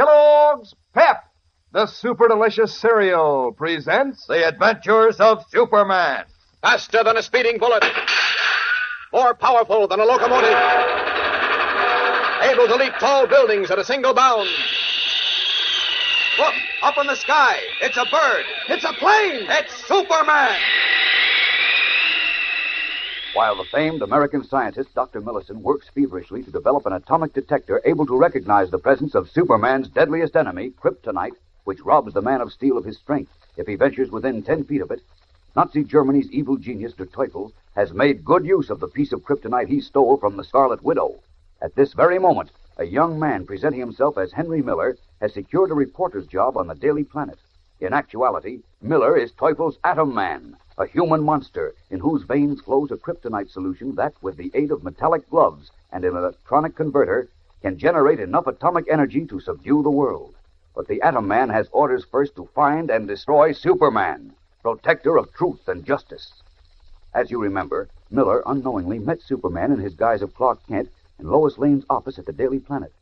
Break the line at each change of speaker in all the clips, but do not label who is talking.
Kellogg's Pep, the super delicious cereal, presents
The Adventures of Superman.
Faster than a speeding bullet. More powerful than a locomotive. Able to leap tall buildings at a single bound. Look, up in the sky. It's a bird. It's a plane. It's Superman.
While the famed American scientist Dr. Millison works feverishly to develop an atomic detector able to recognize the presence of Superman's deadliest enemy, kryptonite, which robs the man of steel of his strength if he ventures within ten feet of it, Nazi Germany's evil genius, Der Teufel, has made good use of the piece of kryptonite he stole from the Scarlet Widow. At this very moment, a young man presenting himself as Henry Miller has secured a reporter's job on the Daily Planet. In actuality, Miller is Teufel's Atom Man, a human monster in whose veins flows a kryptonite solution that, with the aid of metallic gloves and an electronic converter, can generate enough atomic energy to subdue the world. But the Atom Man has orders first to find and destroy Superman, protector of truth and justice. As you remember, Miller unknowingly met Superman in his guise of Clark Kent in Lois Lane's office at the Daily Planet.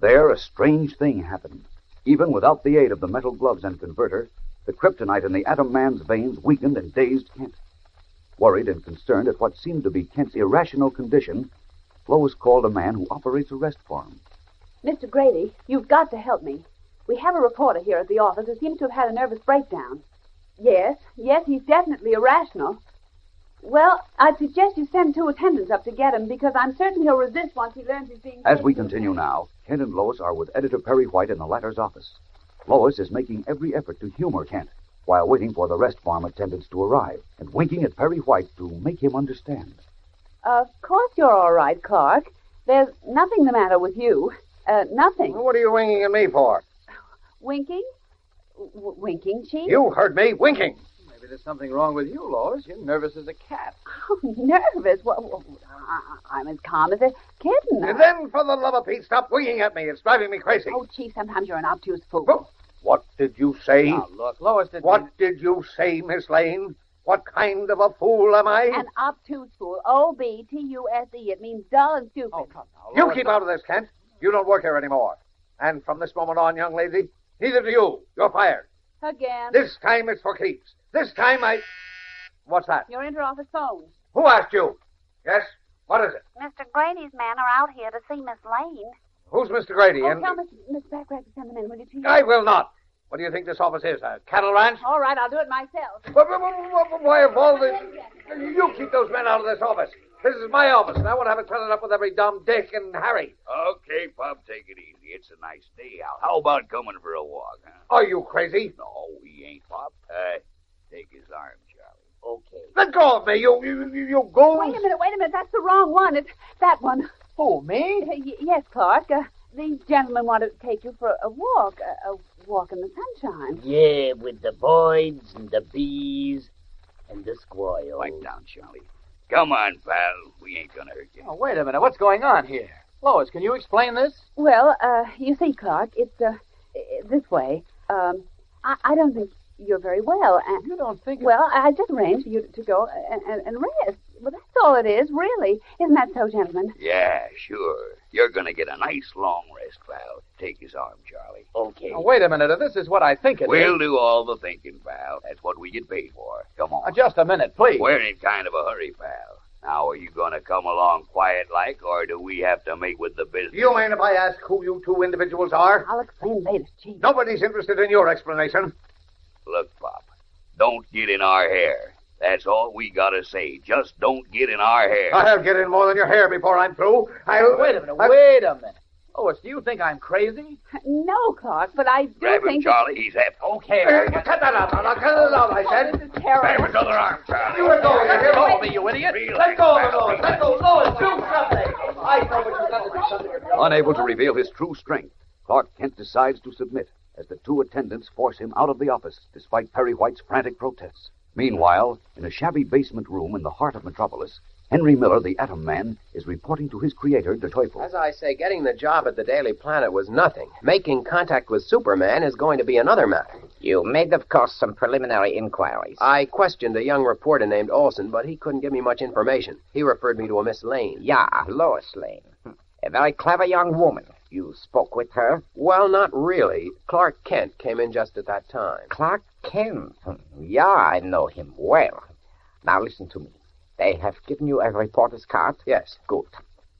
There, a strange thing happened. Even without the aid of the metal gloves and converter, the kryptonite in the Atom Man's veins weakened and dazed Kent. Worried and concerned at what seemed to be Kent's irrational condition, Lois called a man who operates a rest farm.
Mr. Grady, you've got to help me. We have a reporter here at the office who seems to have had a nervous breakdown. Yes, yes, he's definitely irrational. Well, I'd suggest you send two attendants up to get him because I'm certain he'll resist once he learns he's being.
As we continue now, Kent and Lois are with Editor Perry White in the latter's office. Lois is making every effort to humor Kent while waiting for the rest farm attendants to arrive and winking at Perry White to make him understand.
Of course you're all right, Clark. There's nothing the matter with you. Uh, nothing.
What are you winking at me for?
Winking? W- winking, Chief?
You heard me winking.
There's something wrong with you, Lois. You're nervous as a cat.
Oh, nervous. Well, I'm as calm as a kitten.
And then, for the love of Pete, stop winging at me. It's driving me crazy.
Oh, Chief, sometimes you're an obtuse fool.
What did you say?
Now, look, Lois didn't.
What did you say, Miss Lane? What kind of a fool am I?
An obtuse fool. O B T U S E. It means dull and stupid.
Oh, come now.
You keep out of this, Kent. You don't work here anymore. And from this moment on, young lady, neither do you. You're fired.
Again.
This time it's for keeps. This time I. What's that?
Your inter-office phone.
Who asked you? Yes? What is it?
Mr. Grady's men are out here to see Miss Lane.
Who's Mr. Grady?
Oh,
and
tell Miss, Miss Backrack to send them in, will you, Chief?
I will not. What do you think this office is? A cattle ranch?
All right, I'll do it myself.
But, but, but, but why of all the... You keep those men out of this office. This is my office, and I won't have it filling up with every dumb Dick and Harry.
Okay, Pop, take it easy. It's a nice day out. How about coming for a walk, huh?
Are you crazy?
No, we ain't, Pop. Uh, take his arm, Charlie. Okay.
Let go of me, you, you, you, you goons.
Wait a minute, wait a minute. That's the wrong one. It's that one.
Who, me?
Uh, y- yes, Clark. Uh, these gentlemen want to take you for a walk. A, a walk in the sunshine.
Yeah, with the birds and the bees and the squirrels.
Pipe down, Charlie. Come on, pal. We ain't gonna hurt you.
Oh, wait a minute. What's going on here? Lois, can you explain this?
Well, uh, you see, Clark, it's uh, this way. Um, I, I don't think you're very well, and
You don't think.
well, I just arranged for you to go and, and, and rest. Well, that's all it is, really. Isn't that so, gentlemen?
Yeah, sure. You're gonna get a nice long rest, pal. Take his arm, Charlie.
Okay.
Oh, wait a minute. If this is what I think it is-
We'll do all the thinking, pal. That's what we get paid for. Come on.
Uh, just a minute, please.
We're in kind of a hurry, pal. Now, are you gonna come along quiet like, or do we have to make with the business?
You mind if I ask who you two individuals are?
I'll explain later, Chief.
Nobody's interested in your explanation.
Look, Pop, don't get in our hair. That's all we gotta say. Just don't get in our hair.
I'll get in more than your hair before I'm through. I'll...
Wait a minute.
I-
Wait a minute. Oh, Lois, do you think I'm crazy?
No, Clark, but I do
Grab him,
think.
Charlie. He's half.
Okay.
Hey, cut that out. Now, cut it out, I oh, said.
This is terrible.
Grab his other arm, Charlie.
You let go of it.
Let go of me, you idiot.
Let go of it, Lois. Let go. Lois, do something. I know what you've got to do something.
Unable to reveal his true strength, Clark Kent decides to submit as the two attendants force him out of the office despite Perry White's frantic protests. Meanwhile, in a shabby basement room in the heart of Metropolis, Henry Miller, the Atom Man, is reporting to his creator, Der Teufel.
As I say, getting the job at the Daily Planet was nothing. Making contact with Superman is going to be another matter.
You made, of course, some preliminary inquiries.
I questioned a young reporter named Olsen, but he couldn't give me much information. He referred me to a Miss Lane.
Yeah, Lois Lane.
A very clever young woman. You spoke with her?
Well, not really. Clark Kent came in just at that time.
Clark Kent? Hmm. Yeah, I know him well. Now listen to me. They have given you a reporter's card?
Yes.
Good.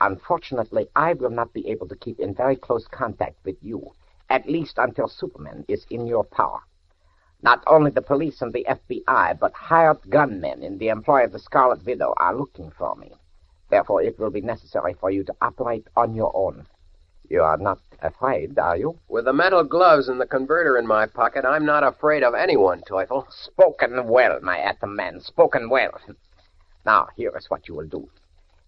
Unfortunately, I will not be able to keep in very close contact with you, at least until Superman is in your power. Not only the police and the FBI, but hired gunmen in the employ of the Scarlet Widow are looking for me. Therefore, it will be necessary for you to operate on your own. You are not afraid, are you?
With the metal gloves and the converter in my pocket, I'm not afraid of anyone, Teufel.
Spoken well, my atom man. Spoken well. Now, here is what you will do.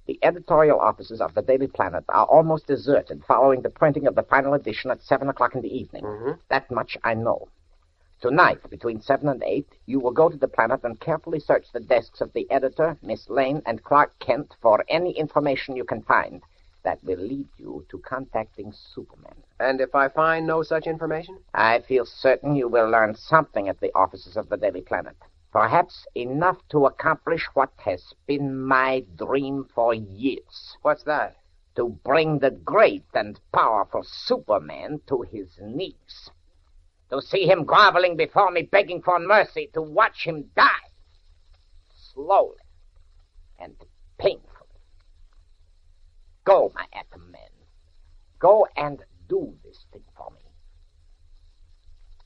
The editorial offices of the Daily Planet are almost deserted following the printing of the final edition at 7 o'clock in the evening.
Mm-hmm.
That much I know. Tonight, between 7 and 8, you will go to the planet and carefully search the desks of the editor, Miss Lane, and Clark Kent for any information you can find that will lead you to contacting Superman.
And if I find no such information?
I feel certain you will learn something at the offices of the Daily Planet. Perhaps enough to accomplish what has been my dream for years.
What's that?
To bring the great and powerful Superman to his knees. To see him groveling before me, begging for mercy, to watch him die. Slowly and painfully. Go, my atom man. Go and do this thing for me.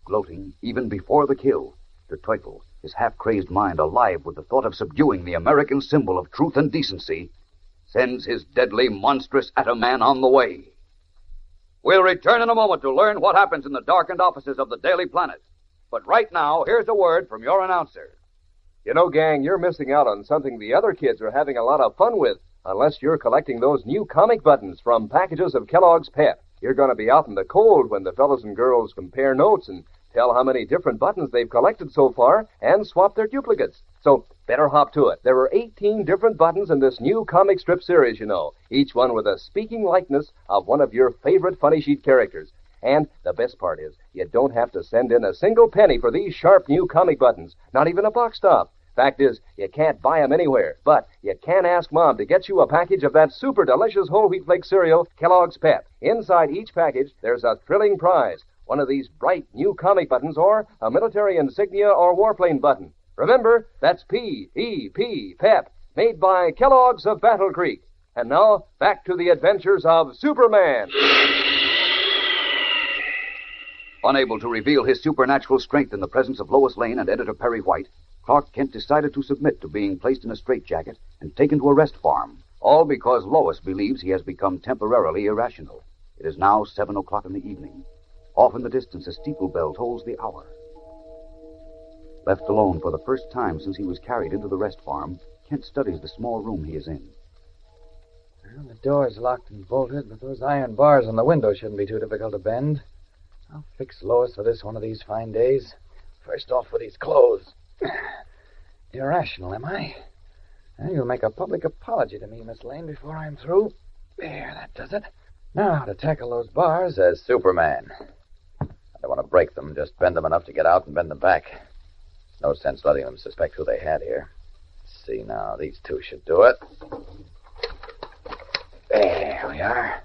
Gloating even before the kill, Der Teufel, his half-crazed mind alive with the thought of subduing the American symbol of truth and decency, sends his deadly, monstrous atom man on the way. We'll return in a moment to learn what happens in the darkened offices of the Daily Planet. But right now, here's a word from your announcer.
You know, gang, you're missing out on something the other kids are having a lot of fun with, unless you're collecting those new comic buttons from packages of Kellogg's Pep. You're going to be out in the cold when the fellows and girls compare notes and tell how many different buttons they've collected so far and swap their duplicates. So better hop to it. There are 18 different buttons in this new comic strip series, you know, each one with a speaking likeness of one of your favorite funny sheet characters. And the best part is, you don't have to send in a single penny for these sharp new comic buttons, not even a box top. Fact is, you can't buy 'em anywhere, but you can ask Mom to get you a package of that super delicious whole wheat flake cereal, Kellogg's Pep. Inside each package, there's a thrilling prize one of these bright new comic buttons or a military insignia or warplane button. Remember, that's P E P Pep, made by Kellogg's of Battle Creek. And now, back to the adventures of Superman.
Unable to reveal his supernatural strength in the presence of Lois Lane and editor Perry White, Clark Kent decided to submit to being placed in a straitjacket and taken to a rest farm, all because Lois believes he has become temporarily irrational. It is now seven o'clock in the evening. Off in the distance, a steeple bell tolls the hour. Left alone for the first time since he was carried into the rest farm, Kent studies the small room he is in.
Well, the door's locked and bolted, but those iron bars on the window shouldn't be too difficult to bend. I'll fix Lois for this one of these fine days. First off with these clothes. Irrational, am I? Well, you'll make a public apology to me, Miss Lane, before I'm through. There, that does it. Now to tackle those bars as Superman. I don't want to break them, just bend them enough to get out and bend them back. No sense letting them suspect who they had here. Let's see now, these two should do it. There we are.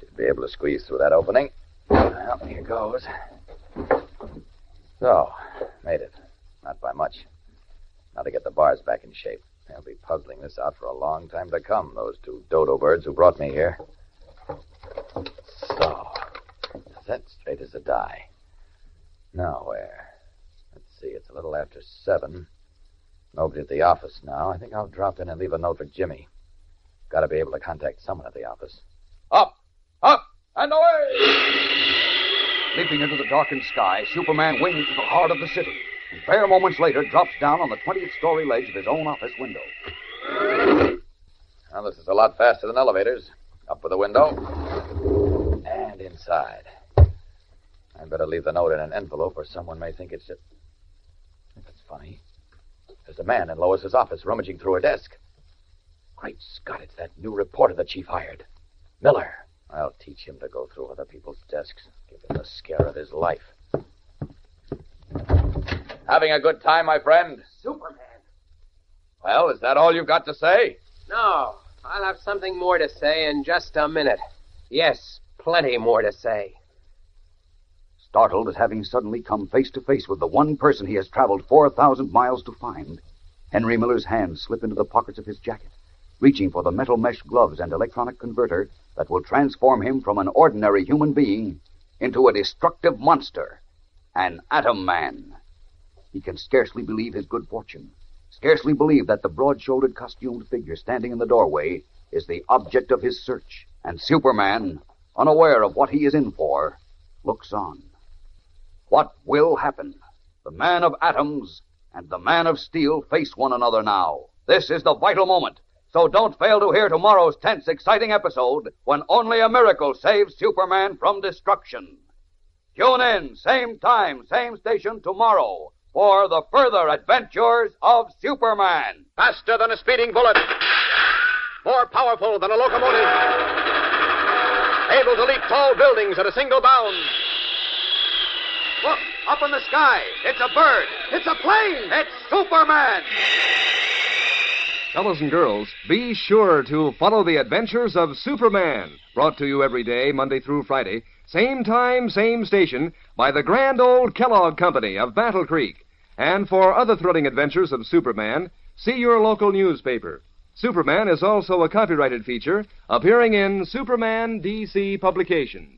Should be able to squeeze through that opening. Well, here goes. So, made it. Not by much. Now to get the bars back in shape. They'll be puzzling this out for a long time to come, those two dodo birds who brought me here. So, set straight as a die. Now where? See, it's a little after seven. Nobody at the office now. I think I'll drop in and leave a note for Jimmy. Got to be able to contact someone at the office.
Up, up, and away!
Leaping into the darkened sky, Superman wings to the heart of the city, and bare moments later drops down on the 20th story ledge of his own office window.
Now, this is a lot faster than elevators. Up with the window. And inside. I'd better leave the note in an envelope or someone may think it's just. Funny. There's a man in Lois's office rummaging through her desk. Great Scott, it's that new reporter the chief hired. Miller. I'll teach him to go through other people's desks. Give him the scare of his life.
Having a good time, my friend?
Superman.
Well, is that all you've got to say?
No, I'll have something more to say in just a minute. Yes, plenty more to say.
Startled at having suddenly come face to face with the one person he has traveled 4,000 miles to find, Henry Miller's hands slip into the pockets of his jacket, reaching for the metal mesh gloves and electronic converter that will transform him from an ordinary human being into a destructive monster, an atom man. He can scarcely believe his good fortune, scarcely believe that the broad shouldered, costumed figure standing in the doorway is the object of his search, and Superman, unaware of what he is in for, looks on. What will happen? The man of atoms and the man of steel face one another now. This is the vital moment. So don't fail to hear tomorrow's tense, exciting episode when only a miracle saves Superman from destruction. Tune in, same time, same station tomorrow for the further adventures of Superman.
Faster than a speeding bullet. More powerful than a locomotive. Able to leap tall buildings at a single bound. Look, up in the sky. It's a bird. It's a plane. It's Superman.
Fellows and girls, be sure to follow the adventures of Superman, brought to you every day, Monday through Friday, same time, same station, by the grand old Kellogg Company of Battle Creek. And for other thrilling adventures of Superman, see your local newspaper. Superman is also a copyrighted feature appearing in Superman DC Publications.